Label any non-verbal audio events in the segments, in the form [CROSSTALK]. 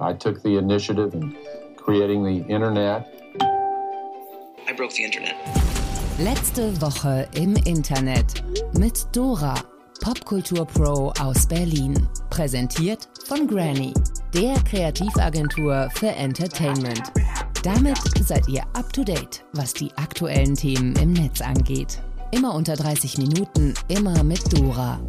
I took the initiative in creating the internet. I broke the internet. Letzte Woche im Internet mit Dora, Popkultur-Pro aus Berlin. Präsentiert von Granny, der Kreativagentur für Entertainment. Damit seid ihr up to date, was die aktuellen Themen im Netz angeht. Immer unter 30 Minuten, immer mit Dora.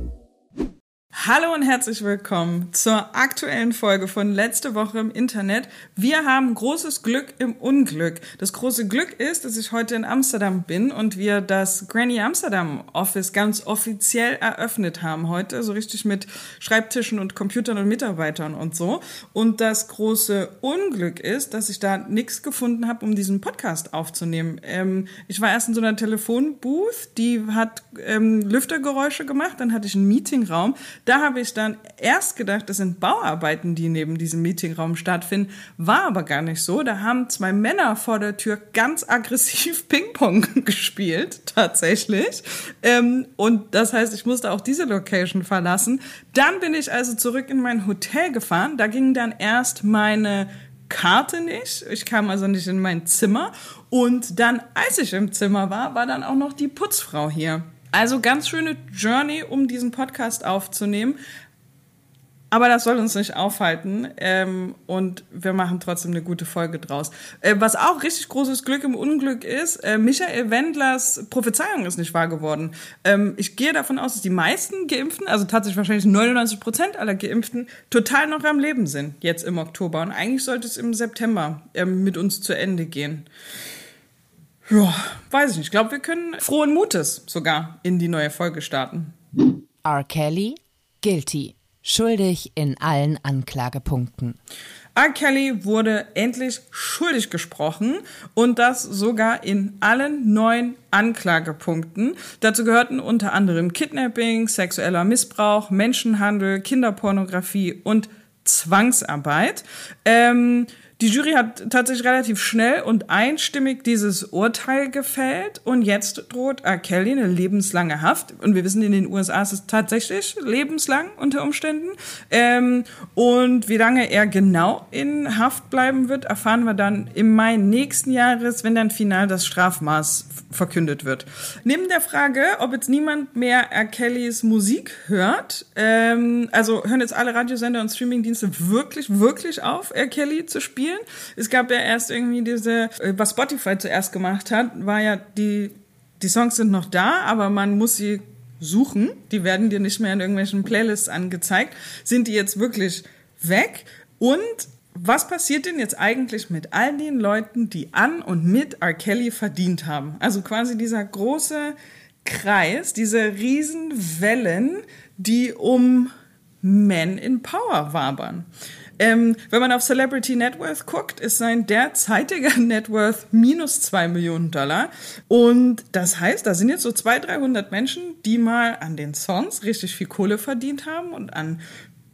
Hallo und herzlich willkommen zur aktuellen Folge von letzte Woche im Internet. Wir haben großes Glück im Unglück. Das große Glück ist, dass ich heute in Amsterdam bin und wir das Granny Amsterdam Office ganz offiziell eröffnet haben heute, so richtig mit Schreibtischen und Computern und Mitarbeitern und so. Und das große Unglück ist, dass ich da nichts gefunden habe, um diesen Podcast aufzunehmen. Ähm, ich war erst in so einer Telefonbooth, die hat ähm, Lüftergeräusche gemacht, dann hatte ich einen Meetingraum da habe ich dann erst gedacht, das sind Bauarbeiten, die neben diesem Meetingraum stattfinden. War aber gar nicht so. Da haben zwei Männer vor der Tür ganz aggressiv [LAUGHS] Ping-Pong gespielt, tatsächlich. Ähm, und das heißt, ich musste auch diese Location verlassen. Dann bin ich also zurück in mein Hotel gefahren. Da ging dann erst meine Karte nicht. Ich kam also nicht in mein Zimmer. Und dann, als ich im Zimmer war, war dann auch noch die Putzfrau hier. Also ganz schöne Journey, um diesen Podcast aufzunehmen. Aber das soll uns nicht aufhalten ähm, und wir machen trotzdem eine gute Folge draus. Äh, was auch richtig großes Glück im Unglück ist, äh, Michael Wendlers Prophezeiung ist nicht wahr geworden. Ähm, ich gehe davon aus, dass die meisten Geimpften, also tatsächlich wahrscheinlich 99 Prozent aller Geimpften, total noch am Leben sind jetzt im Oktober. Und eigentlich sollte es im September ähm, mit uns zu Ende gehen. Ja, weiß ich nicht. Ich glaube, wir können frohen Mutes sogar in die neue Folge starten. R. Kelly, guilty. Schuldig in allen Anklagepunkten. R. Kelly wurde endlich schuldig gesprochen und das sogar in allen neun Anklagepunkten. Dazu gehörten unter anderem Kidnapping, sexueller Missbrauch, Menschenhandel, Kinderpornografie und Zwangsarbeit. Ähm, die Jury hat tatsächlich relativ schnell und einstimmig dieses Urteil gefällt und jetzt droht R. Kelly eine lebenslange Haft. Und wir wissen, in den USA ist es tatsächlich lebenslang unter Umständen. Ähm, und wie lange er genau in Haft bleiben wird, erfahren wir dann im Mai nächsten Jahres, wenn dann final das Strafmaß verkündet wird. Neben der Frage, ob jetzt niemand mehr R. Kellys Musik hört, ähm, also hören jetzt alle Radiosender und Streamingdienste wirklich, wirklich auf, R. Kelly zu spielen. Es gab ja erst irgendwie diese, äh, was Spotify zuerst gemacht hat, war ja die, die Songs sind noch da, aber man muss sie suchen. Die werden dir nicht mehr in irgendwelchen Playlists angezeigt. Sind die jetzt wirklich weg? Und was passiert denn jetzt eigentlich mit all den Leuten, die an und mit R. Kelly verdient haben? Also quasi dieser große Kreis, diese Riesenwellen, die um Men in Power wabern. Ähm, wenn man auf Celebrity Net Worth guckt, ist sein derzeitiger [LAUGHS] Net Worth minus zwei Millionen Dollar. Und das heißt, da sind jetzt so 200, 300 Menschen, die mal an den Songs richtig viel Kohle verdient haben und an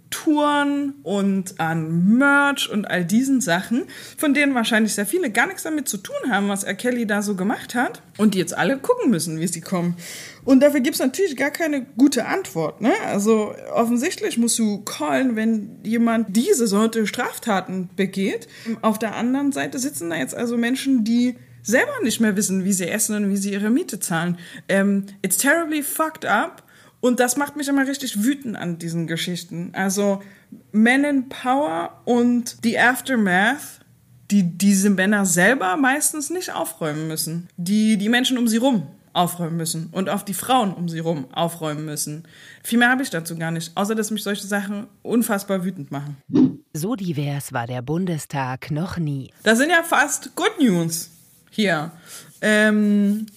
Touren und an Merch und all diesen Sachen, von denen wahrscheinlich sehr viele gar nichts damit zu tun haben, was R. Kelly da so gemacht hat und die jetzt alle gucken müssen, wie sie kommen. Und dafür gibt es natürlich gar keine gute Antwort. Ne? Also offensichtlich musst du callen, wenn jemand diese Sorte Straftaten begeht. Auf der anderen Seite sitzen da jetzt also Menschen, die selber nicht mehr wissen, wie sie essen und wie sie ihre Miete zahlen. Um, it's terribly fucked up und das macht mich immer richtig wütend an diesen Geschichten. Also Men in Power und die Aftermath, die diese Männer selber meistens nicht aufräumen müssen. Die die Menschen um sie rum aufräumen müssen und auf die Frauen um sie rum aufräumen müssen. Viel mehr habe ich dazu gar nicht, außer dass mich solche Sachen unfassbar wütend machen. So divers war der Bundestag noch nie. Das sind ja fast Good News hier. Ähm,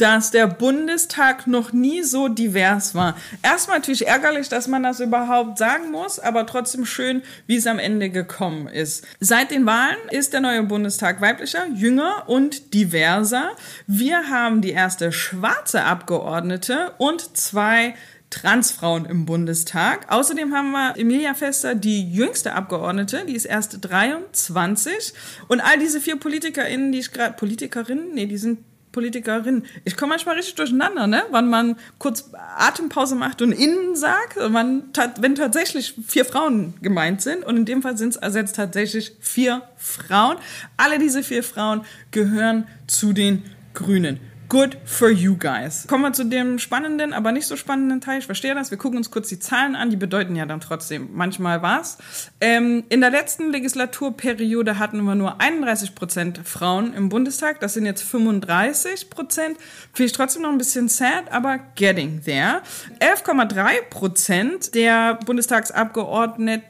dass der Bundestag noch nie so divers war. Erstmal natürlich ärgerlich, dass man das überhaupt sagen muss, aber trotzdem schön, wie es am Ende gekommen ist. Seit den Wahlen ist der neue Bundestag weiblicher, jünger und diverser. Wir haben die erste schwarze Abgeordnete und zwei Transfrauen im Bundestag. Außerdem haben wir Emilia Fester, die jüngste Abgeordnete, die ist erst 23. Und all diese vier PolitikerInnen, die ich gerade, Politikerinnen? Nee, die sind Politikerin. Ich komme manchmal richtig durcheinander, ne? Wann man kurz Atempause macht und innen sagt, wann, wenn tatsächlich vier Frauen gemeint sind. Und in dem Fall sind es also jetzt tatsächlich vier Frauen. Alle diese vier Frauen gehören zu den Grünen. Good for you guys. Kommen wir zu dem spannenden, aber nicht so spannenden Teil. Ich verstehe das. Wir gucken uns kurz die Zahlen an. Die bedeuten ja dann trotzdem manchmal was. Ähm, in der letzten Legislaturperiode hatten wir nur 31 Prozent Frauen im Bundestag. Das sind jetzt 35 Prozent. Finde ich trotzdem noch ein bisschen sad, aber getting there. 11,3 Prozent der Bundestagsabgeordneten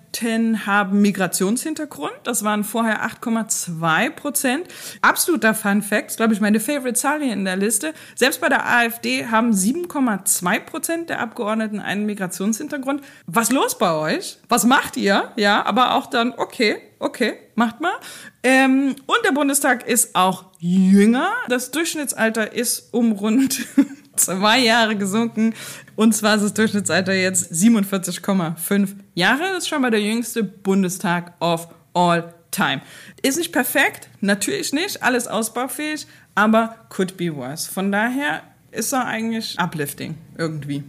haben Migrationshintergrund. Das waren vorher 8,2 Prozent. Absoluter Fun Fact, glaube ich, meine Favorite Zahl hier in der Liste. Selbst bei der AfD haben 7,2 Prozent der Abgeordneten einen Migrationshintergrund. Was los bei euch? Was macht ihr? Ja, aber auch dann, okay, okay, macht mal. Ähm, und der Bundestag ist auch jünger. Das Durchschnittsalter ist um rund [LAUGHS] zwei Jahre gesunken. Und zwar ist das Durchschnittsalter jetzt 47,5 Jahre. Das ist schon mal der jüngste Bundestag of all time. Ist nicht perfekt, natürlich nicht, alles ausbaufähig, aber could be worse. Von daher ist er eigentlich uplifting irgendwie.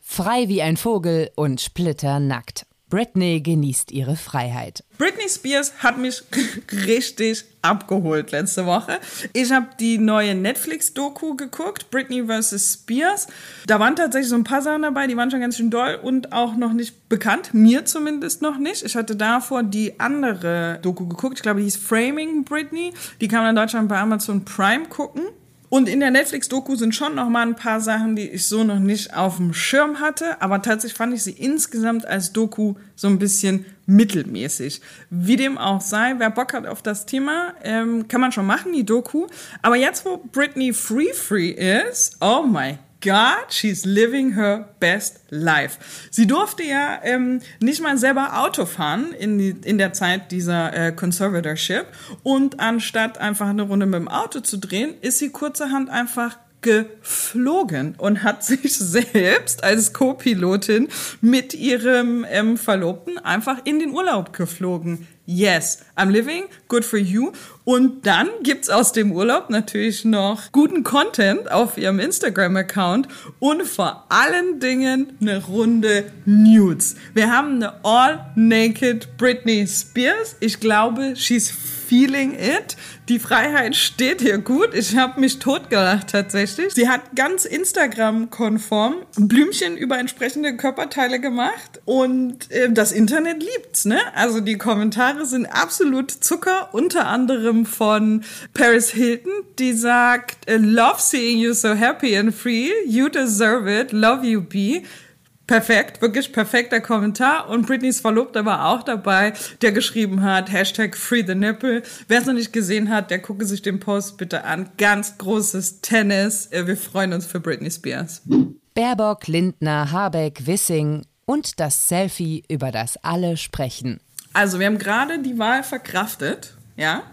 Frei wie ein Vogel und splitternackt. Britney genießt ihre Freiheit. Britney Spears hat mich [LAUGHS] richtig abgeholt letzte Woche. Ich habe die neue Netflix-Doku geguckt, Britney vs. Spears. Da waren tatsächlich so ein paar Sachen dabei, die waren schon ganz schön doll und auch noch nicht bekannt. Mir zumindest noch nicht. Ich hatte davor die andere Doku geguckt. Ich glaube, die hieß Framing Britney. Die kann man in Deutschland bei Amazon Prime gucken. Und in der Netflix-Doku sind schon noch mal ein paar Sachen, die ich so noch nicht auf dem Schirm hatte. Aber tatsächlich fand ich sie insgesamt als Doku so ein bisschen mittelmäßig. Wie dem auch sei, wer Bock hat auf das Thema, ähm, kann man schon machen, die Doku. Aber jetzt, wo Britney Free Free ist, oh my God, she's living her best life. Sie durfte ja ähm, nicht mal selber Auto fahren in, die, in der Zeit dieser äh, Conservatorship. Und anstatt einfach eine Runde mit dem Auto zu drehen, ist sie kurzerhand einfach geflogen und hat [LAUGHS] sich selbst als Co-Pilotin mit ihrem ähm, Verlobten einfach in den Urlaub geflogen. Yes, I'm living, good for you. Und dann gibt's aus dem Urlaub natürlich noch guten Content auf ihrem Instagram-Account und vor allen Dingen eine Runde Nudes. Wir haben eine all-naked Britney Spears. Ich glaube, she's feeling it. Die Freiheit steht hier gut. Ich habe mich totgelacht tatsächlich. Sie hat ganz Instagram-konform Blümchen über entsprechende Körperteile gemacht und äh, das Internet liebt's, ne? Also die Kommentare sind absolut Zucker, unter anderem von Paris Hilton, die sagt, Love seeing you so happy and free. You deserve it. Love you be. Perfekt, wirklich perfekter Kommentar. Und Britneys Verlobter war auch dabei, der geschrieben hat, Hashtag Free the Nipple. Wer es noch nicht gesehen hat, der gucke sich den Post bitte an. Ganz großes Tennis. Äh, wir freuen uns für Britney Spears. Baerbock, Lindner, Habeck, Wissing und das Selfie, über das alle sprechen. Also, wir haben gerade die Wahl verkraftet, ja.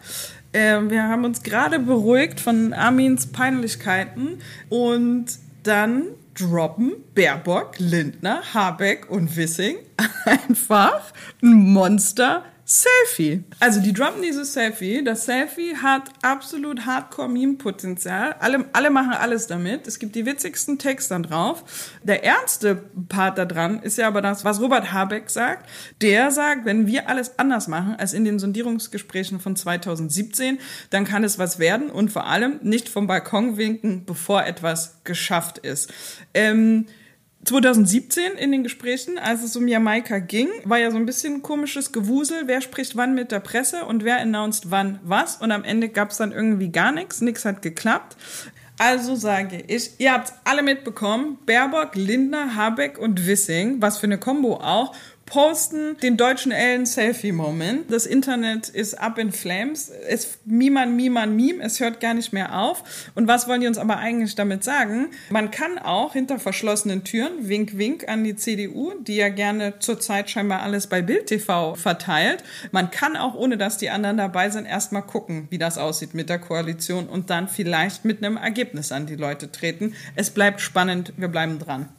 Ähm, wir haben uns gerade beruhigt von Armins Peinlichkeiten und dann droppen Baerbock, Lindner, Habeck und Wissing [LAUGHS] einfach ein Monster Selfie. Also die droppen dieses Selfie. Das Selfie hat absolut Hardcore-Meme-Potenzial. Alle, alle machen alles damit. Es gibt die witzigsten Texte drauf. Der ernste Part da dran ist ja aber das, was Robert Habeck sagt. Der sagt, wenn wir alles anders machen als in den Sondierungsgesprächen von 2017, dann kann es was werden und vor allem nicht vom Balkon winken, bevor etwas geschafft ist. Ähm, 2017 in den Gesprächen, als es um Jamaika ging, war ja so ein bisschen komisches Gewusel, wer spricht wann mit der Presse und wer announced wann was. Und am Ende gab es dann irgendwie gar nichts, nichts hat geklappt. Also sage ich, ihr habt alle mitbekommen, Baerbock, Lindner, Habeck und Wissing, was für eine Combo auch, posten den deutschen Ellen Selfie Moment. Das Internet ist up in flames. Es meme an meme an meme. Es hört gar nicht mehr auf. Und was wollen die uns aber eigentlich damit sagen? Man kann auch hinter verschlossenen Türen, wink wink an die CDU, die ja gerne zurzeit scheinbar alles bei Bild TV verteilt. Man kann auch, ohne dass die anderen dabei sind, erstmal gucken, wie das aussieht mit der Koalition und dann vielleicht mit einem Ergebnis an die Leute treten. Es bleibt spannend. Wir bleiben dran.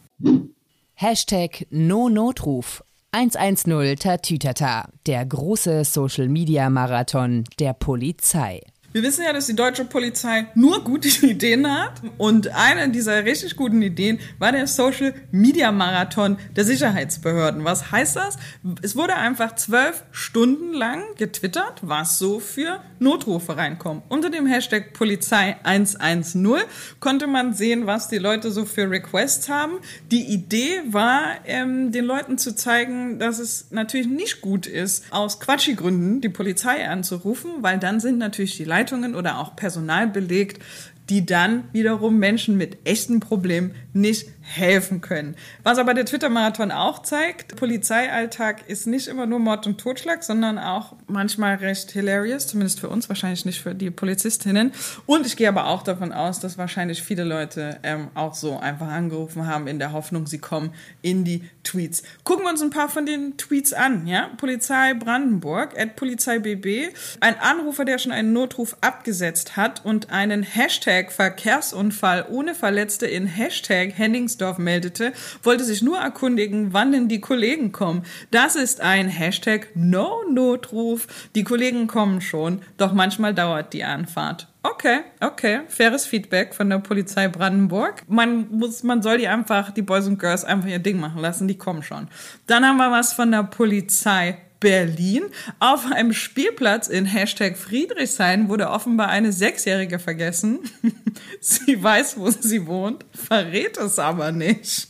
Hashtag No Notruf 110 Tatütata, der große Social-Media-Marathon der Polizei. Wir wissen ja, dass die deutsche Polizei nur gute [LAUGHS] Ideen hat. Und eine dieser richtig guten Ideen war der Social Media Marathon der Sicherheitsbehörden. Was heißt das? Es wurde einfach zwölf Stunden lang getwittert, was so für Notrufe reinkommen. Unter dem Hashtag Polizei 110 konnte man sehen, was die Leute so für Requests haben. Die Idee war, ähm, den Leuten zu zeigen, dass es natürlich nicht gut ist, aus Quatschi-Gründen die Polizei anzurufen, weil dann sind natürlich die Leitungen Leitungen oder auch Personal belegt, die dann wiederum Menschen mit echten Problemen nicht helfen können. Was aber der Twitter-Marathon auch zeigt, Polizeialltag ist nicht immer nur Mord und Totschlag, sondern auch manchmal recht hilarious, zumindest für uns, wahrscheinlich nicht für die Polizistinnen. Und ich gehe aber auch davon aus, dass wahrscheinlich viele Leute ähm, auch so einfach angerufen haben in der Hoffnung, sie kommen in die Tweets. Gucken wir uns ein paar von den Tweets an, ja? Polizei Brandenburg, at Polizei BB, ein Anrufer, der schon einen Notruf abgesetzt hat und einen Hashtag Verkehrsunfall ohne Verletzte in Hashtag Hennings Wilhelmsdorf meldete, wollte sich nur erkundigen, wann denn die Kollegen kommen. Das ist ein Hashtag No-Notruf. Die Kollegen kommen schon, doch manchmal dauert die Anfahrt. Okay, okay, faires Feedback von der Polizei Brandenburg. Man muss, man soll die einfach, die Boys und Girls einfach ihr Ding machen lassen, die kommen schon. Dann haben wir was von der Polizei Berlin. Auf einem Spielplatz in Hashtag Friedrichshain wurde offenbar eine Sechsjährige vergessen. [LAUGHS] sie weiß, wo sie wohnt, verrät es aber nicht.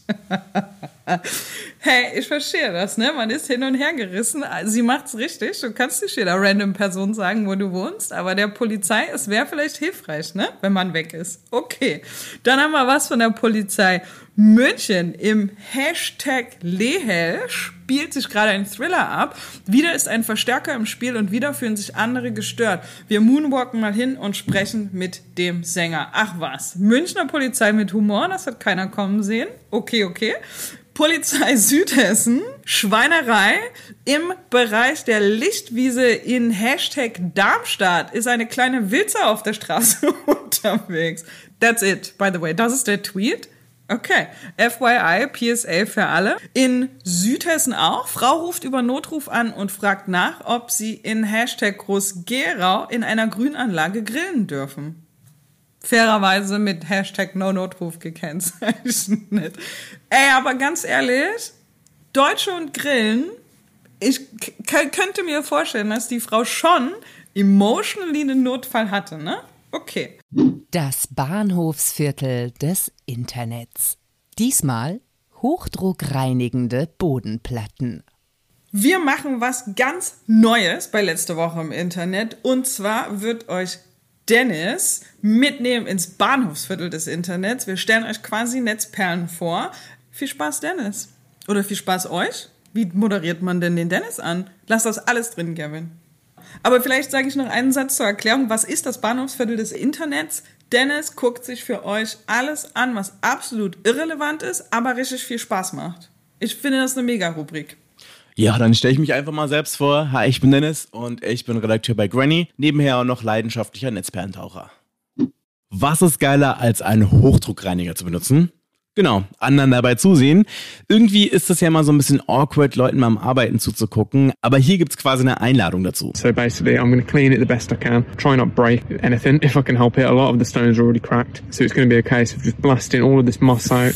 [LAUGHS] [LAUGHS] hey, ich verstehe das, ne? Man ist hin und her gerissen. Sie macht's richtig. Du kannst nicht jeder random Person sagen, wo du wohnst, aber der Polizei, es wäre vielleicht hilfreich, ne? Wenn man weg ist. Okay. Dann haben wir was von der Polizei. München im Hashtag Lehel spielt sich gerade ein Thriller ab. Wieder ist ein Verstärker im Spiel und wieder fühlen sich andere gestört. Wir moonwalken mal hin und sprechen mit dem Sänger. Ach was, Münchner Polizei mit Humor, das hat keiner kommen sehen. Okay, okay. Polizei Südhessen, Schweinerei im Bereich der Lichtwiese in Hashtag Darmstadt ist eine kleine Wilze auf der Straße [LAUGHS] unterwegs. That's it, by the way. Das ist der Tweet. Okay, FYI, PSA für alle. In Südhessen auch. Frau ruft über Notruf an und fragt nach, ob sie in Hashtag Groß-Gerau in einer Grünanlage grillen dürfen. Fairerweise mit Hashtag No-Notruf gekennzeichnet. [LAUGHS] Ey, aber ganz ehrlich, Deutsche und Grillen, ich könnte mir vorstellen, dass die Frau schon emotionally einen Notfall hatte, ne? Okay. Das Bahnhofsviertel des Internets. Diesmal hochdruckreinigende Bodenplatten. Wir machen was ganz Neues bei letzte Woche im Internet. Und zwar wird euch Dennis mitnehmen ins Bahnhofsviertel des Internets. Wir stellen euch quasi Netzperlen vor. Viel Spaß, Dennis. Oder viel Spaß euch. Wie moderiert man denn den Dennis an? Lass das alles drin, Gavin. Aber vielleicht sage ich noch einen Satz zur Erklärung. Was ist das Bahnhofsviertel des Internets? Dennis guckt sich für euch alles an, was absolut irrelevant ist, aber richtig viel Spaß macht. Ich finde das eine Mega-Rubrik. Ja, dann stelle ich mich einfach mal selbst vor. Hi, ich bin Dennis und ich bin Redakteur bei Granny, nebenher auch noch leidenschaftlicher Netzperlentaucher. Was ist geiler, als einen Hochdruckreiniger zu benutzen? Genau, anderen dabei zusehen. Irgendwie ist das ja immer so ein bisschen awkward, Leuten beim Arbeiten zuzugucken, aber hier gibt's quasi eine Einladung dazu. So basically, I'm to clean it the best I can, try not break anything if I can help it. A lot of the stones are already cracked, so it's to be a case of just blasting all of this moss out.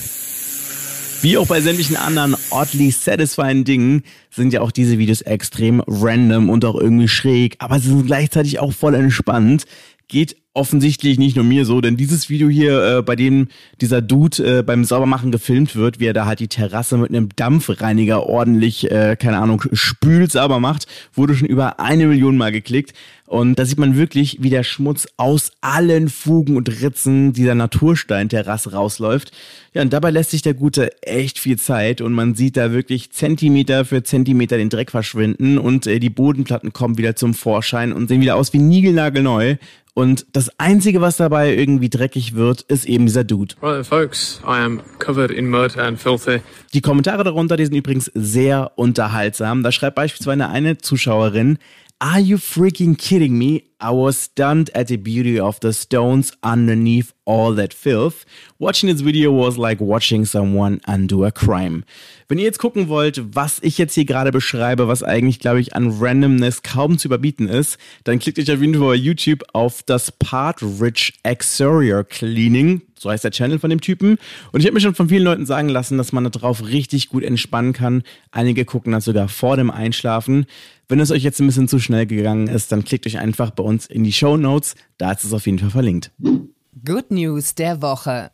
Wie auch bei sämtlichen anderen oddly satisfying Dingen sind ja auch diese Videos extrem random und auch irgendwie schräg, aber sie sind gleichzeitig auch voll entspannt. Geht offensichtlich nicht nur mir so, denn dieses Video hier, äh, bei dem dieser Dude äh, beim Saubermachen gefilmt wird, wie er da halt die Terrasse mit einem Dampfreiniger ordentlich, äh, keine Ahnung, spült sauber macht, wurde schon über eine Million Mal geklickt. Und da sieht man wirklich, wie der Schmutz aus allen Fugen und Ritzen dieser Natursteinterrasse rausläuft. Ja, und dabei lässt sich der Gute echt viel Zeit und man sieht da wirklich Zentimeter für Zentimeter den Dreck verschwinden und äh, die Bodenplatten kommen wieder zum Vorschein und sehen wieder aus wie niegelnagelneu. Und das Einzige, was dabei irgendwie dreckig wird, ist eben dieser Dude. Right, folks, I am covered in mud and filthy. Die Kommentare darunter, die sind übrigens sehr unterhaltsam. Da schreibt beispielsweise eine Zuschauerin, Are you freaking kidding me? I was stunned at the beauty of the stones underneath all that filth. Watching this video was like watching someone undo a crime. Wenn ihr jetzt gucken wollt, was ich jetzt hier gerade beschreibe, was eigentlich, glaube ich, an Randomness kaum zu überbieten ist, dann klickt euch auf jeden Fall bei YouTube auf das Part Rich Exterior Cleaning. So heißt der Channel von dem Typen. Und ich habe mir schon von vielen Leuten sagen lassen, dass man darauf richtig gut entspannen kann. Einige gucken das sogar vor dem Einschlafen. Wenn es euch jetzt ein bisschen zu schnell gegangen ist, dann klickt euch einfach bei uns in die Show Notes. Da ist es auf jeden Fall verlinkt. Good News der Woche.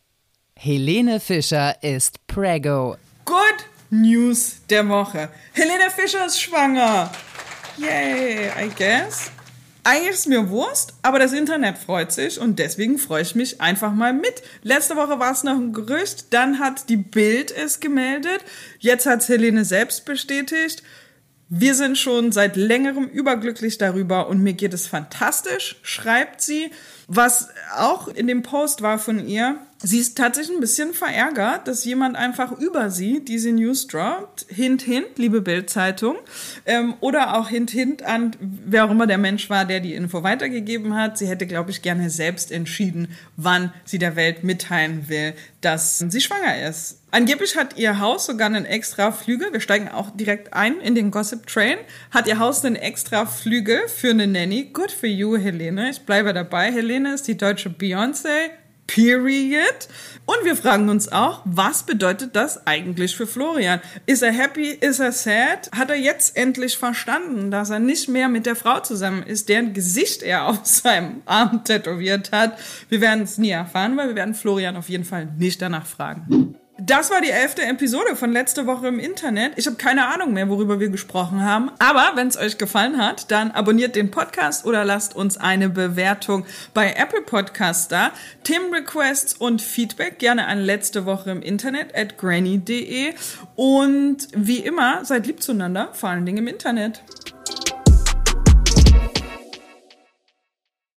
Helene Fischer ist Prego. Good News der Woche. Helene Fischer ist schwanger. Yay, I guess. Eigentlich ist mir Wurst, aber das Internet freut sich und deswegen freue ich mich einfach mal mit. Letzte Woche war es noch ein Gerücht, dann hat die Bild es gemeldet, jetzt hat Helene selbst bestätigt. Wir sind schon seit längerem überglücklich darüber und mir geht es fantastisch, schreibt sie. Was auch in dem Post war von ihr, sie ist tatsächlich ein bisschen verärgert, dass jemand einfach über sie diese News droppt. Hint, hint, liebe Bildzeitung. Ähm, oder auch hint, hint an, wer auch immer der Mensch war, der die Info weitergegeben hat. Sie hätte, glaube ich, gerne selbst entschieden, wann sie der Welt mitteilen will, dass sie schwanger ist. Angeblich hat ihr Haus sogar einen extra Flügel. Wir steigen auch direkt ein in den Gossip Train. Hat ihr Haus einen extra Flügel für eine Nanny. Good for you, Helene. Ich bleibe dabei. Helene ist die deutsche Beyoncé. Period. Und wir fragen uns auch, was bedeutet das eigentlich für Florian? Ist er happy? Ist er sad? Hat er jetzt endlich verstanden, dass er nicht mehr mit der Frau zusammen ist, deren Gesicht er auf [LAUGHS] seinem Arm tätowiert hat? Wir werden es nie erfahren, weil wir werden Florian auf jeden Fall nicht danach fragen. Das war die elfte Episode von letzte Woche im Internet. Ich habe keine Ahnung mehr, worüber wir gesprochen haben. Aber wenn es euch gefallen hat, dann abonniert den Podcast oder lasst uns eine Bewertung bei Apple Podcasts da. Themenrequests und Feedback gerne an letzte Woche im Internet at granny.de. Und wie immer, seid lieb zueinander, vor allen Dingen im Internet.